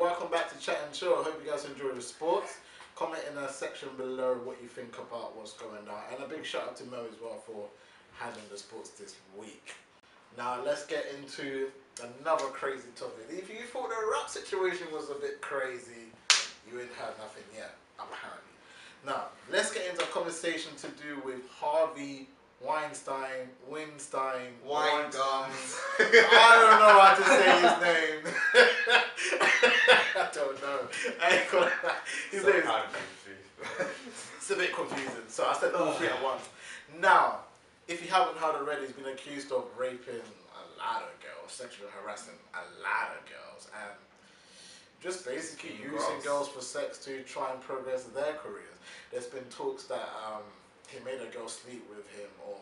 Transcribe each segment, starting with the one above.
welcome back to Chat and Chill. I hope you guys enjoy the sports. Comment in the section below what you think about what's going on. And a big shout out to Mo as well for handling the sports this week. Now let's get into another crazy topic. If you thought the rap situation was a bit crazy, you ain't heard nothing yet, apparently. Now, let's get into a conversation to do with Harvey Weinstein, Weinstein, Weinstein. I don't know how to say his name. I don't know. I ain't gonna. His So name it's a bit confusing. So I said all three at once. Now, if you haven't heard already, he's been accused of raping a lot of girls, sexually harassing a lot of girls, and just basically using girls for sex to try and progress their careers. There's been talks that um, he made a girl sleep with him, or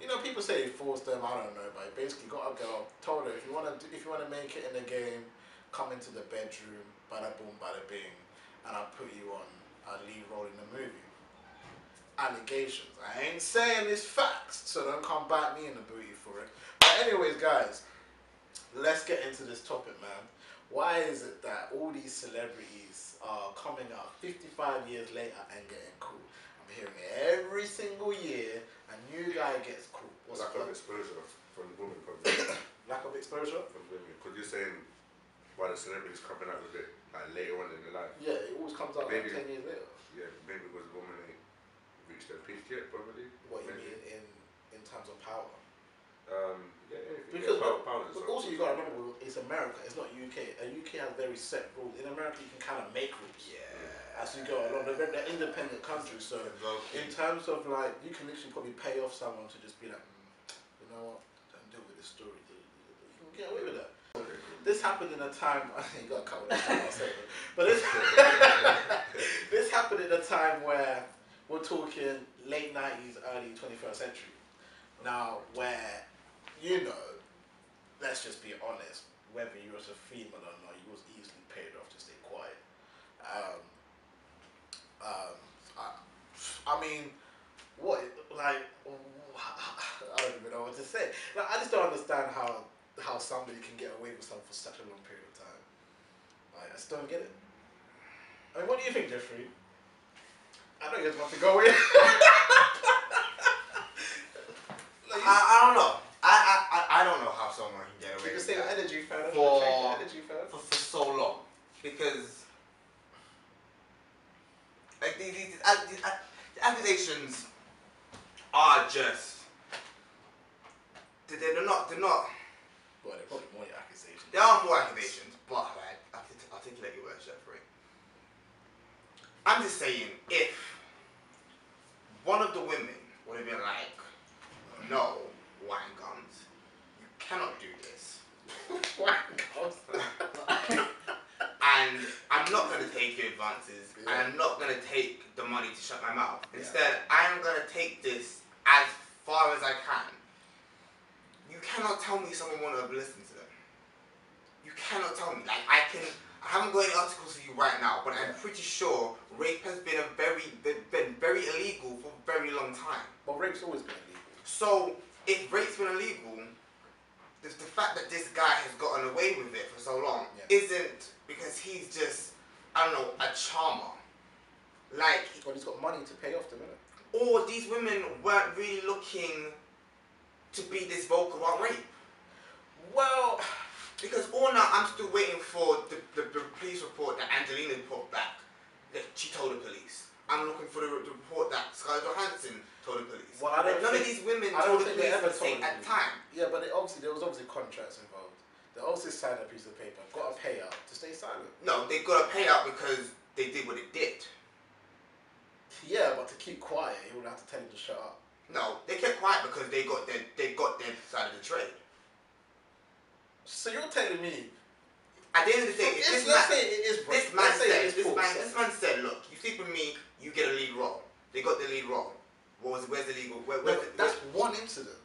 you know, people say he forced them. I don't know, but he basically got a girl, told her if you wanna, if you wanna make it in the game, come into the bedroom, bada boom, bada bing, and I'll put you on a lead role in the movie. Allegations. I ain't saying it's facts, so don't come bite me in the booty for it. But anyways, guys, let's get into this topic, man. Why is it that all these celebrities are coming out 55 years later and getting cool? I'm hearing it every single year. A new guy gets caught. What's lack up? of exposure from the women, probably. Lack of exposure? from women. Because you're saying why the celebrities coming out with it like later on in their life. Yeah, it always comes out Maybe. like 10 years later. Yeah, maybe because the woman ain't reached their peak yet, probably. What you mean in, in terms of power? Um, yeah. Because yeah, power, power But also, you got to remember, it's America. It's not UK. A UK has very set rules. In America, you can kind of make rules Yeah. As you go along. They're, they're independent countries, so in terms of like, you can literally probably pay off someone to just be like, mm, you know what, don't deal with this story. You can get away with that. This happened in a time. I you got cut with it. But this this happened in a time where we're talking late nineties, early twenty first century. Now, where you know, let's just be honest, whether you was a female or not, you was easily paid off to stay quiet. Um, um, I, I mean, what like I don't even know what to say. Like, I just don't understand how how somebody can get away with something for such a long period of time. Like, I just don't get it. I mean, what do you think, Jeffrey? I know you guys want to go in. like, I, I don't know. I, I, I, don't know how someone can get you away can with say that energy. For- the energy for, for so long because these, these, these the accusations are just they- they're not they're not Well, they're probably more accusations. there are more accusations but right, artic- articulate your words Jeffrey I'm just saying if one of the women would have been like no wine gums you cannot do this Why God? and I'm not going to take your advances, Yeah. and I'm not going to take the money to shut my mouth. Yeah. Instead, I am going to take this as far as I can. You cannot tell me someone won't have listened to them. You cannot tell me. Like I can, I haven't got any articles for you right now, but I'm pretty sure rape has been a very, been, been very illegal for a very long time. But rape's always been illegal. So if rape's been illegal, the, the fact that this guy has gotten away with it for so long Yeah. isn't because he's just I don't know a charmer. Like Well, he's got money to pay off the innit? or these women weren't really looking to be this vocal about rape. Well, Because all now I'm still waiting for the, the, the police report that Angelina put back that she told the police. I'm looking for the, the report that Scarlett Johansson told the police. Well, I don't None of these women I don't told the they police ever told at the time. yeah, but it obviously there was obviously contracts involved. They obviously signed a piece of paper, got a payout to stay silent. No, they got a payout because they did what it did. Yeah, but to keep quiet, he would have to tell him to shut up. No, they kept quiet because they got their they got their side of the trade. So you're telling me? At the end of the day, It's- this man, say it is this man Let's say it said, is this man, this man said, look, you sleep with me, you get a lead role. They got the lead wrong. What was where's the legal? Where, where's but the, that's one incident.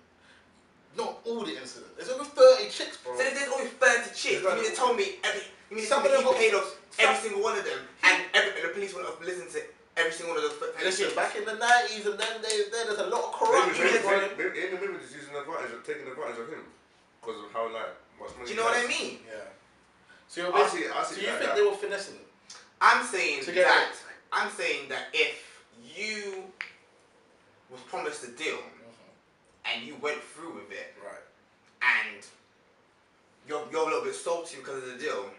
Not all the incidents. There's over 30 chicks, bro. So there's only 30 chicks. You mean to tell me every, you mean to tell Some me of he them paid off every single one of them and, every, and the police wouldn't have listened to every single one of those 30 Listen, chicks? back in the 90s and them days, there, there's a lot of corruption maybe, going maybe, maybe, ain't the women just using advantage of taking advantage of him because of how like much money. Do you he know what I mean? Yeah. So you're I basically, see it- I see so you like think that. they were finessing it? I'm saying To get that. I'm saying that if you was promised a deal mm-hmm. and you went through with it Right. and you're, you're a little bit salty because of the deal, mm.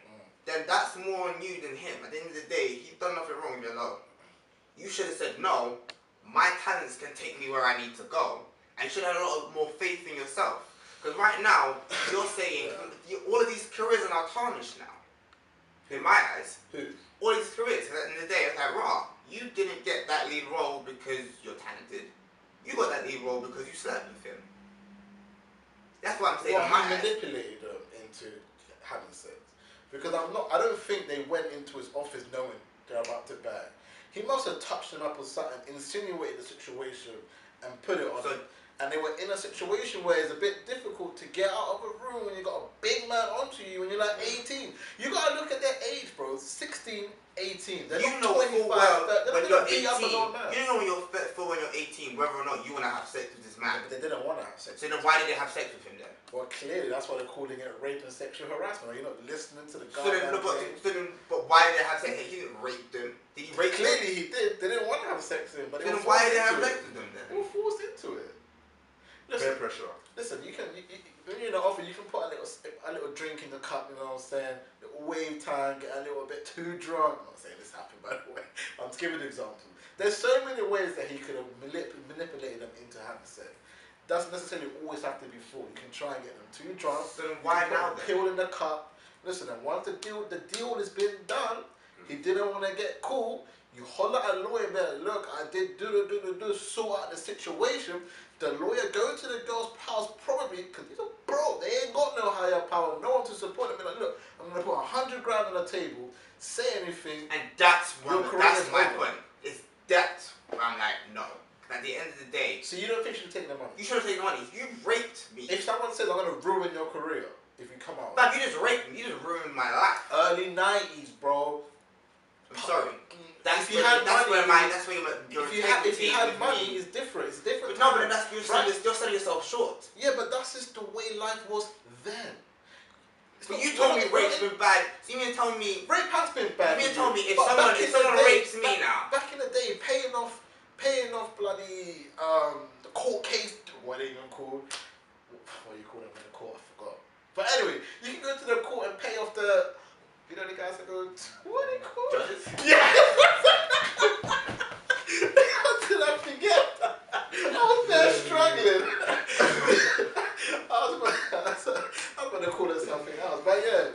then that's more on you than him. At the end of the day, he's done nothing wrong with your love. You should have said, no, my talents can take me where I need to go. And you should have a lot of more faith in yourself. Because right now, you're saying you, all of these careers are now tarnished now. In my eyes. Who? All these careers. At the end of the day, it's like, raw, you didn't get that lead role because you're talented. You got that lead role because you slept with him. That's what I'm saying. Well, he manipulated them into having sex. Because I'm not. I don't think they went into his office knowing they're about to bang. He must have touched them up or something, insinuated the situation, and put it on. So- them. And they were in a situation where it's a bit difficult to get out of a room when you got a big man onto you when you're like mm. 18. You gotta look at their age, bro. 16, 18. They're you not know 25. full well when you're 18. up an old man. You know when you're for when you're 18 whether or not you want to have sex with this man. But they didn't want to have sex. So then why did they have sex with him then? Well, clearly that's why they're calling it rape and sexual harassment. You're you not listening to the guy? So then, but, so then, but why did they have sex? He didn't rape them. Did he rape them? Clearly he did. They didn't want to have sex with him, but they Then why did they have sex it. with them They then? were forced into it. Peer Listen, pressure. listen. You can you, you, when you're in the office, you can put a little a little drink in the cup. You know what I'm saying? Little wave time, get a little bit too drunk. I'm not saying this happened, by the way. I'm just giving an example. There's so many ways that he could have manip- manipulated them into having sex. Doesn't necessarily always have to be full. You can try and get them too drunk. So then why now? Pill in the cup. Listen, and once the deal the deal has been done, he didn't want to get cool. You holler at a lawyer, man. Look, I did do do do do do sort out the situation. The lawyer go to the girl's house probably because he's a bro. They ain't got no higher power, no one to support them. Be like, look, I'm gonna put a hundred grand on the table. Say anything. And that's one. That's my over. point. Is that I'm like no. At the end of the day, So you don't think you should take the money? you should have taken the money. You raped me, If someone says I'm gonna ruin your career if you come out, like you just raped me, you just ruined my life. early nineties, bro. I'm sorry. That's If you where, had that's money, where my that's where your, if you had if you had money, it's different. It's different. But no, but that's you're Right? selling, you're selling yourself short. Yeah, but that's just the way life was then. But you told me rape's been bad. So you mean tell me rape has been bad. You mean tell me if But someone- if someone day- rapes me back, now- back in the day, paying off, paying off bloody um the court case. What are they even called? What do you call them in the court? I forgot. But anyway, you can go to the court and pay off the. You know the guys that go. What are they called? Judges? Yeah. How did I forget? I was there struggling. I was, gonna, I was gonna call it something else, but yeah,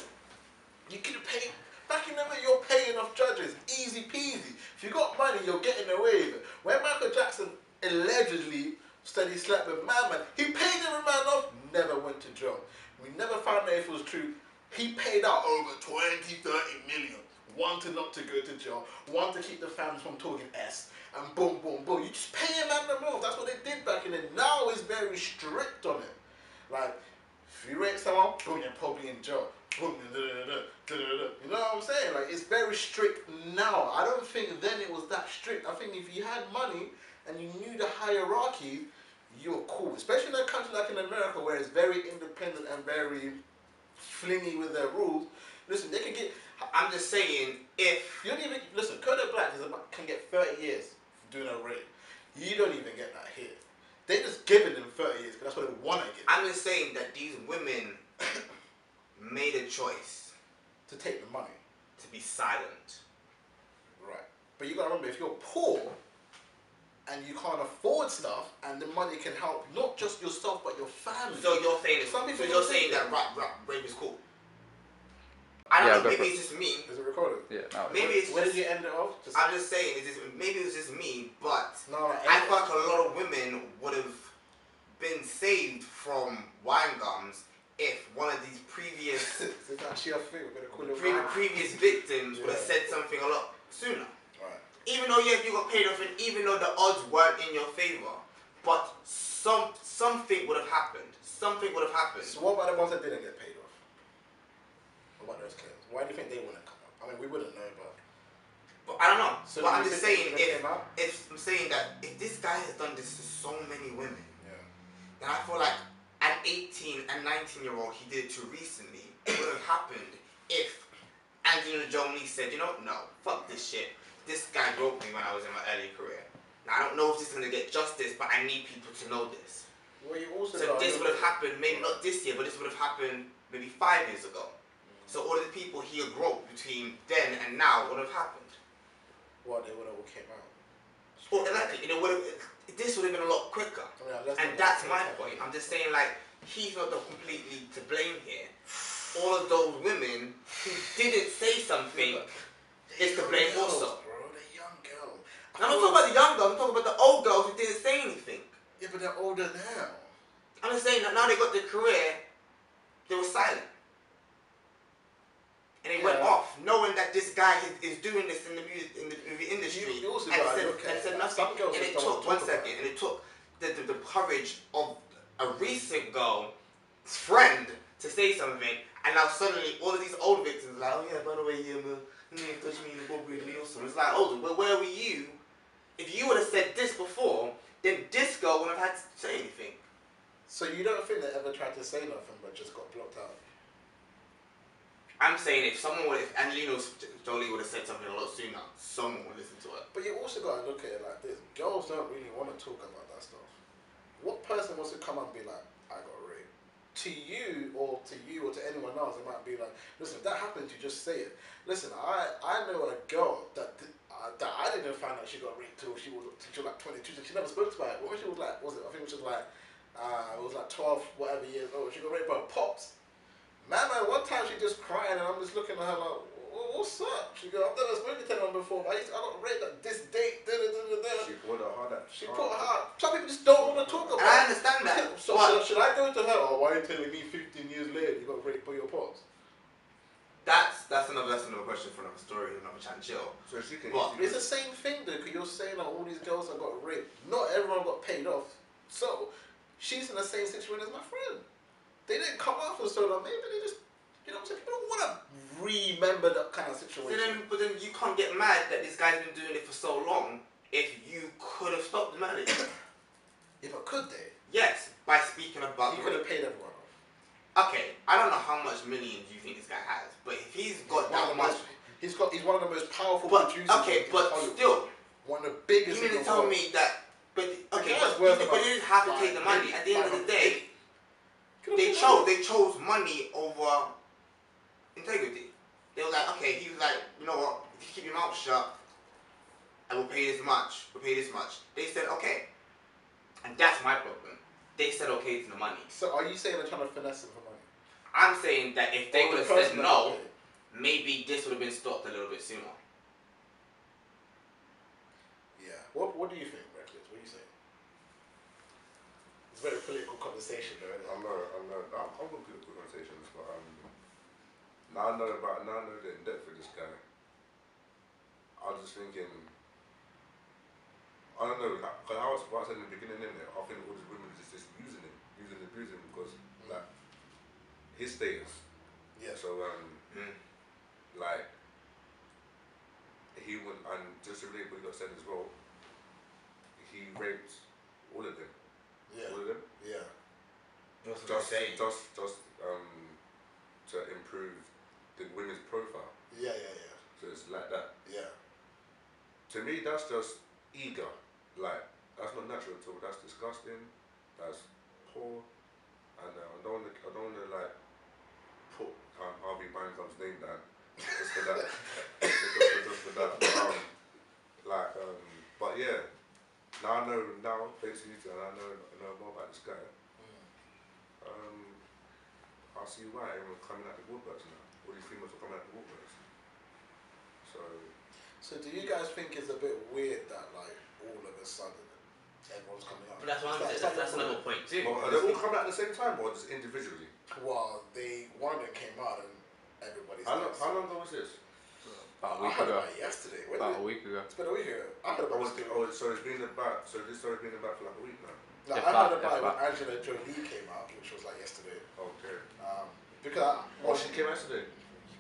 you can pay. Back in the day, you're paying off judges, easy peasy. If you got money, you're getting away with it. When Michael Jackson allegedly said he slept with Madman, he paid every man off, never went to jail. We never found out if it was true. He paid out over 20, 30 million. To not to go to jail, one to keep the families from talking S, and boom, boom, boom. You just pay a man the off. That's what they did back in the Now it's very strict on it. Like, if you rape someone, boom, you're probably in jail. Boom, da, da, da. you know what I'm saying? Like, it's very strict now. I don't think then it was that strict. I think if you had money and you knew the hierarchy, you're cool. Especially in a country like in America where it's very independent and very flingy with their rules. Listen, they can get. I'm just saying if You don't even listen. Kodak Black is about, can get 30 years for doing a rape. You don't even get that here. They just giving them 30 years because that's what they want to give. I'm just saying that these women made a choice to take the money. to be silent. Right. But you gotta remember, if you're poor and you can't afford stuff, and the money can help not just yourself but your family. So you're saying Some so people you're don't saying that rap, rap, rape is cool. I don't Yeah, know. Maybe it's just me. is it recorded? Yeah, no. Maybe it's Where did just, you end it off? Just, I'm just saying. It's just, maybe it was just me, but no, I feel like a lot of women would have been saved from wine gums if one of these previous it's actually a thing. We're gonna call it pre- previous victims would have said something a lot sooner. Right. Even though yes, you got paid off, and even though the odds weren't in your favor, but some something would have happened. Something would have happened. So what about the ones that didn't get paid off? About those kids? Why do you think they wouldn't come up? I mean, we wouldn't know, but But I don't know. So but I'm just saying, if if I'm saying that if this guy has done this to so many women, yeah. then I feel like an 18 and 19 year old he did it to recently would have happened if Angelina Jolie said, you know, no, fuck this shit. This guy broke me when I was in my early career. Now I don't know if this is gonna get justice, but I need people to know this. Well, you also So this would have happened, maybe not this year, but this would have happened maybe five years ago. So all of the people he groped between then and now would have happened. What they would have all came out. Well, exactly. You know, would this would have been a lot quicker. Oh, mean, unless And that's my point. I'm just saying, like, he's not the completely to blame here. All of those women who didn't say something. Is to blame girls, also. Bro, they're young girl. I'm not talking about the young girls. I'm talking about the old girls who didn't say anything. Yeah, but they're older now. I'm just saying that now they got their career, they were silent. And they went off, knowing that this guy is, is doing this in the music in the movie industry, You- you and said, look at and it. said nothing. And it took one second, it. and it took the, the, the courage of a recent girl's friend to say something, and now suddenly all of these old victims are like, oh yeah, by the way, yeah, man, touch me in the bum with me or something. It's like, oh, well, where were you? If you would have said this before, then this girl wouldn't have had to say anything. So you don't think they ever tried to say nothing but just got blocked out? I'm saying if someone would, if Angelina Jolie would have said something a lot sooner, someone would listen to it. But you also got to look at it like this. Girls don't really want to talk about that stuff. What person wants to come up and be like, I got raped? To you or to you or to anyone else, it might be like, listen, if that happens, you just say it. Listen, I, I know a girl that uh, that I didn't find out she got raped till she was, till she was like 22. So she never spoke about it. When she was like, was it? I think she was like, uh, it was like 12, whatever years old. She got raped by pops. Man, man, one time she just crying and I'm just looking at her like, what's up? She goes, I've never spoken to anyone before, but I, used to, I got raped at this date, da da da da da. She put her hard at. She put her out. Some people just don't want to talk And about I understand that. So but should, should I go to her? Oh, why are you telling me 15 years later you got raped by your pops? that's that's another that's another question for another story, another chat and chill. So she can. What? she It's the same thing though, because you're saying that all these girls that got raped, not everyone got paid off. So she's in the same situation as my friend. They didn't come off for so long. Maybe they just, you know I'm? People don't want to remember that kind of So situation. then, but then you can't get mad that this guy's been doing it for so long if you could have stopped the marriage. yeah, but could they? yes, by speaking about You could have paid everyone off. Okay, I don't know how much millions you think this guy has, but if he's got of that much, most- He's got. He's one of the most powerful but producers. okay, but Hollywood. still, one of the biggest. you mean to tell world. me that? But okay, but, but about didn't have to take the money. At the end of the day, they chose they chose money over integrity. They were like, okay, he was like, you know what, if you keep your mouth shut, I will pay this much, we'll pay this much. They said okay. And that's my problem. They said okay to the money. So are you saying they're trying to finesse him for money? I'm saying that if they Or would the have said no, maybe this would have been stopped a little bit sooner. Yeah. What What do you think, Reckless? What do you say? It's a very political conversation, though, isn't it? I'm not. I'm not. I'm, I'm good with good conversations, but um, now I know about now I know the in depth of this guy. I was just thinking. I don't know. Like, 'cause I was what I said in the beginning, in there. I think all these women is just using him, using and abusing him because like his status. Yeah. So um, Mm. like he went and just to relate what he got said as well. He raped all of them. Yeah. All of them. Yeah. That's just, just, just um, to improve the women's profile. Yeah. Yeah. Yeah. So it's like that. Yeah. To me, that's just eager. Like that's not natural at all. That's disgusting. That's poor. And uh, I don't, wanna, I don't want to like put um, Harvey Weinstein's name down just for that. just, for, just for that. Um, like, um, but yeah. Now I know. Now, thanks to you, two, and I know, I know more about this guy. Um, I see why everyone's coming out the woodworks now. All these females are coming out the woodworks. So, So do you guys think it's a bit weird that like all of a sudden everyone's coming out? But that's what I'm It's saying. That's, that's another point too. well, are they all coming out at the same time or just individually? Well, they one of them came out and everybody's. How long, like, how long ago was this? About a I week heard ago. about it yesterday. When About did a week ago. It's been a week ago. I heard Oh, about it's, it. oh, so it's been about, so this story's been about for like a week now. No, If I that- heard about it when. Angela Jolie came out, which was like yesterday. Oh, okay. Um, because I, Oh, she came yesterday?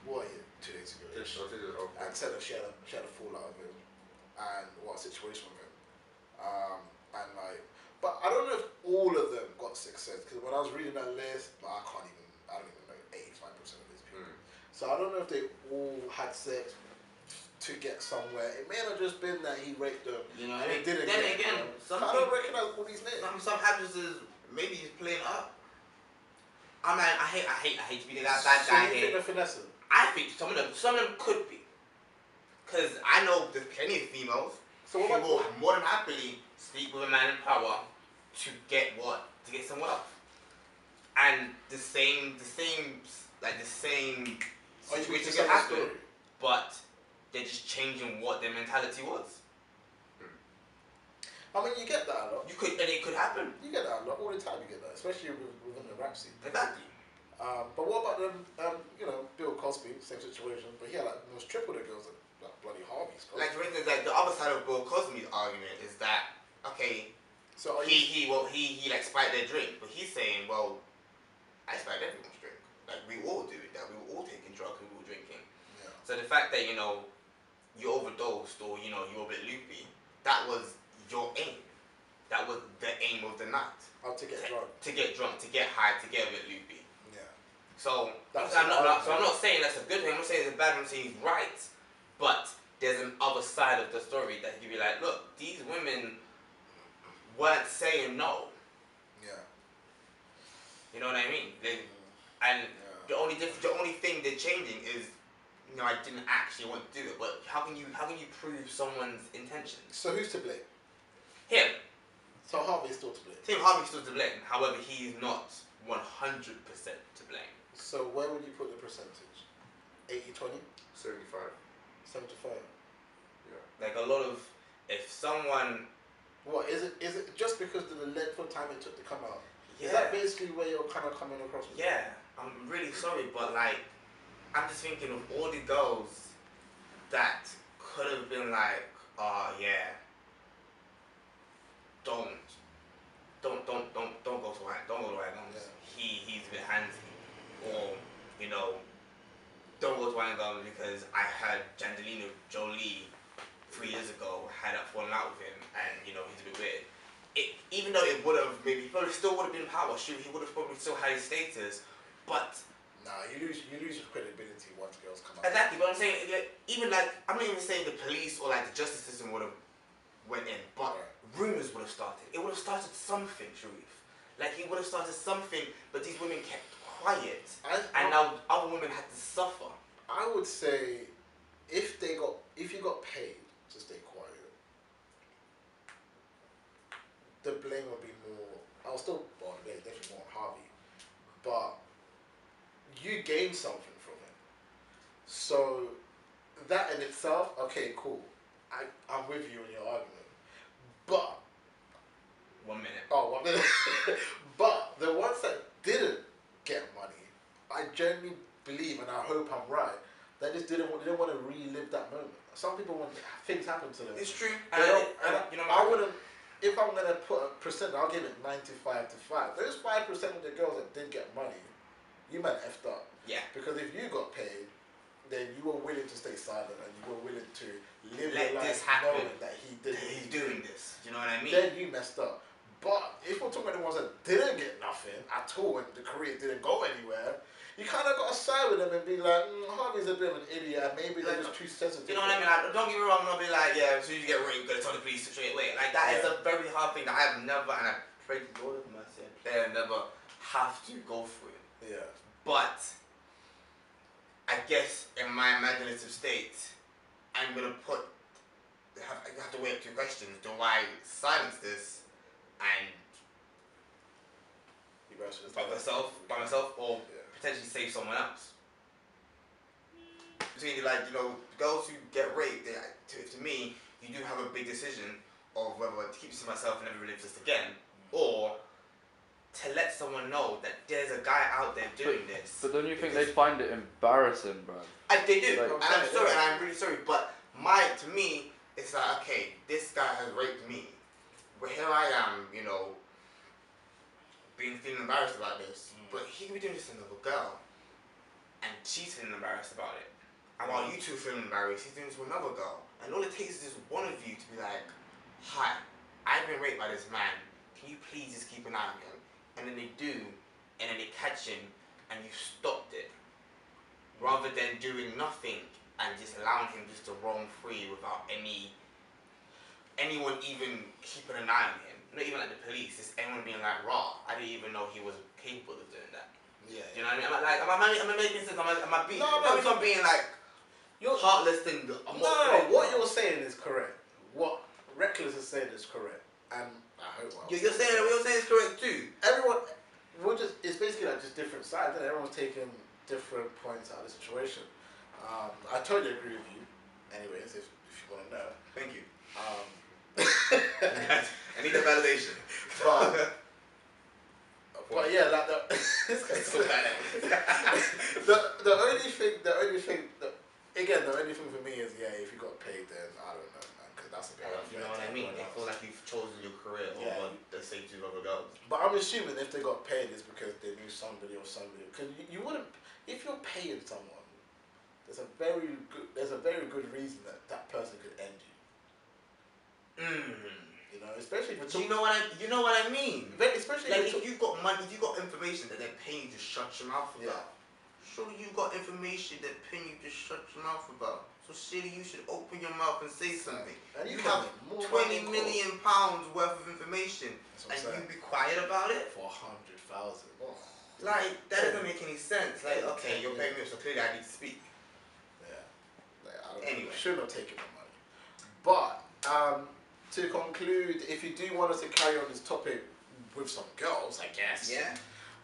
Well, yeah, two days ago. Yes. Did it? Okay. and said that she had a, she had a fallout with him and what situation with him. Um, and like, but I don't know if all of them got success because when I was reading that list, I can't even, I don't even know 85% of these people. Mm. So I don't know if they all had sex to get somewhere. It may not just been that he raped them. You know, and and it didn't then get again, some I don't people- recognize all these names. Some some happens is maybe he's playing up. I mean, I hate, I hate, I hate to be that that so guy you think here. they're finessing? I think some of them, some of them could be, because I know there's plenty of females So who what will about more than happily sleep with a man in power to get what? To get some wealth. And the same, the same, like the same oh, you situation can happen, but they're just changing what their mentality was. Hmm. I mean, you get that a lot. You could, and it could happen. You get that a lot all the time. You get that, especially within the rap scene. Exactly. Um, but what about them? Um, you know, Bill Cosby, same situation, but he had like almost triple the girls that like bloody Harvey's got. Like for instance, like the other side of Bill Cosby's argument is that okay, so he you? he well he he like spiked their drink, but he's saying, well, I spiked everyone's drink. Like we all do it. That we were all taking drugs, we were all drinking. Yeah. So the fact that you know you overdosed or you know you're a bit loopy, that was your aim. That was the aim of the night. How to get drunk? To get drunk, to get high, to get a bit loopy. So That's I'm not, not- so I'm not saying that's a good thing. I'm not saying it's a bad thing. I'm saying he's right, but there's an other side of the story that he could be like, look, these women weren't saying no. Yeah. You know what I mean? They, mm-hmm. and Yeah. the only diff- the only thing they're changing is, you know, I didn't actually want to do it. But how can you how can you prove someone's intentions? So who's to blame? Him, So Harvey's still to blame. Tim Harvey's still to blame. However, he's not 100% to blame. So where would you put the percentage? 80, 20, 75. 75? Like a lot of, if someone, What is it? Is it just because of the length of time it took to come out? yeah, Is that basically where you're kind of coming across? With Yeah, I'm really sorry, but like, I'm just thinking of all the girls that could have been like, oh yeah, don't, don't, don't, don't, don't go to Ryan, don't go to Ryan Gums. He, he's a bit handsy, or you know, don't go to Gums because I heard Angelina Jolie three years ago had a falling out with him, and you know he's a bit weird. It, even though it would have maybe probably still would have been power, shoot, he would have probably still had his status, but Nah, you lose you lose your credibility once girls come out. Exactly, but I'm saying like, even like I'm not even saying the police or like the justice system would have went in, but Right. rumors would have started. It would have started something, Sharif. Like he would have started something, but these women kept quiet, I, and now other women had to suffer. I would say if they got if you got paid to stay quiet, the blame would be more. I'll still well, the blame definitely more on Harvey, but you gain something from it. So that in itself, okay, cool. I I'm with you in your argument, but One minute. Oh, one minute. but the ones that didn't get money, I genuinely believe, and I hope I'm right, they just didn't want, they didn't want to relive that moment. Some people want things happen to them. It's true. And, and, and you know, I wouldn't. If I'm gonna put a percent, I'll give it ninety-five to five. Those five percent of the girls that did get money, you man effed up. Yeah. Because if you got paid, then you were willing to stay silent and you were willing to live Let your life this happen. knowing that he did. he's doing this. You know what I mean? then you messed up. But if we're talking about the ones that didn't get nothing at all and the career didn't go anywhere, you kind of got to side with them and be like, mm, Harvey's a bit of an idiot. Maybe they're just too sensitive. You know what I mean? Like, don't get me wrong, I'm not be like, yeah, as soon as you get raped, you're gonna tell the police straight away. Like, that is a very hard thing that I have never, and I pray to God of mercy, I never have to go through it. Yeah. But, I guess in my imaginative state, I'm gonna put, have, I have to weigh up two questions. Do I silence this and You guys should by myself, by myself, or Yeah. potentially save someone else. Between like you know girls who get raped, they, to, to me, you do have a big decision of whether to keep this to myself and never relive this again, or to let someone know that there's a guy out there doing this. But don't you think they'd find it embarrassing, bro? I, they do, Like- and I'm sorry, and I'm really sorry, but my to me, it's like okay, this guy has raped me, but here I am, you know, being feeling embarrassed about this, Mm. but he could be doing this to another girl, and she's feeling embarrassed about it, and while you two feeling embarrassed, he's doing it to another girl, and all it takes is just one of you to be like, hi, I've been raped by this man, can you please just keep an eye on him, and then they do, and then they catch him, and you stopped it. Rather than doing nothing and just allowing him just to roam free without any anyone even keeping an eye on him. Not even like the police, just anyone being like, raw. I didn't even know he was capable of doing that. Yeah. Do you know what I mean? Am I like, am I, am I making sense? Am I, am I being, No, no, I'm being like You're, heartless thing. no, no, no, what you're saying is correct. What Reckless is saying is correct. And I hope You're, you're saying what you're saying is correct too. everyone we're just it's basically like just different sides and everyone's taking different points out of the situation um, I totally agree with you anyways if, if you want to know Thank you. um, I need a validation. but, but yeah like the, this guy's so bad the, the only thing the only thing the, again the only thing for me is yeah if you got paid then I don't know man because that's a bit oh, you know what I mean? everyone I feel like you've chosen your career Yeah. over the safety of other girls. But I'm assuming if they got paid, it's because they knew somebody or somebody. Because you, you wouldn't, if you're paying someone, there's a very good, there's a very good reason that that person could end you. Mm. You know, especially if you know what I? You know what I mean? Especially Like if if you've got money, if you've got information that they're paying you to shut your mouth Yeah. about. Surely you got information that they're paying you to shut your mouth about. So surely you should open your mouth and say something. and You can have Twenty million pounds worth of information, and you be quiet about it. for a hundred thousand. Oh, Like that doesn't make any sense. Like okay, you're paying me, so clearly I need to speak. yeah. Like, I don't Anyway. know. should not take the money. But um, to conclude, if you do want us to carry on this topic with some girls, I guess. Yeah.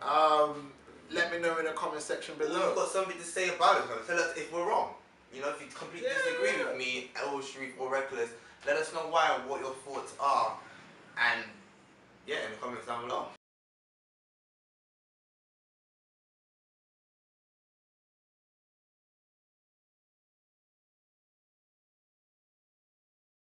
Um, let me know in the comment section below. you've got something to say about it. man. Tell us if we're wrong. You know, if you completely Yeah. disagree with me, or Sharif or Reckless, let us know why, and what your thoughts are, and yeah, in the comments down below.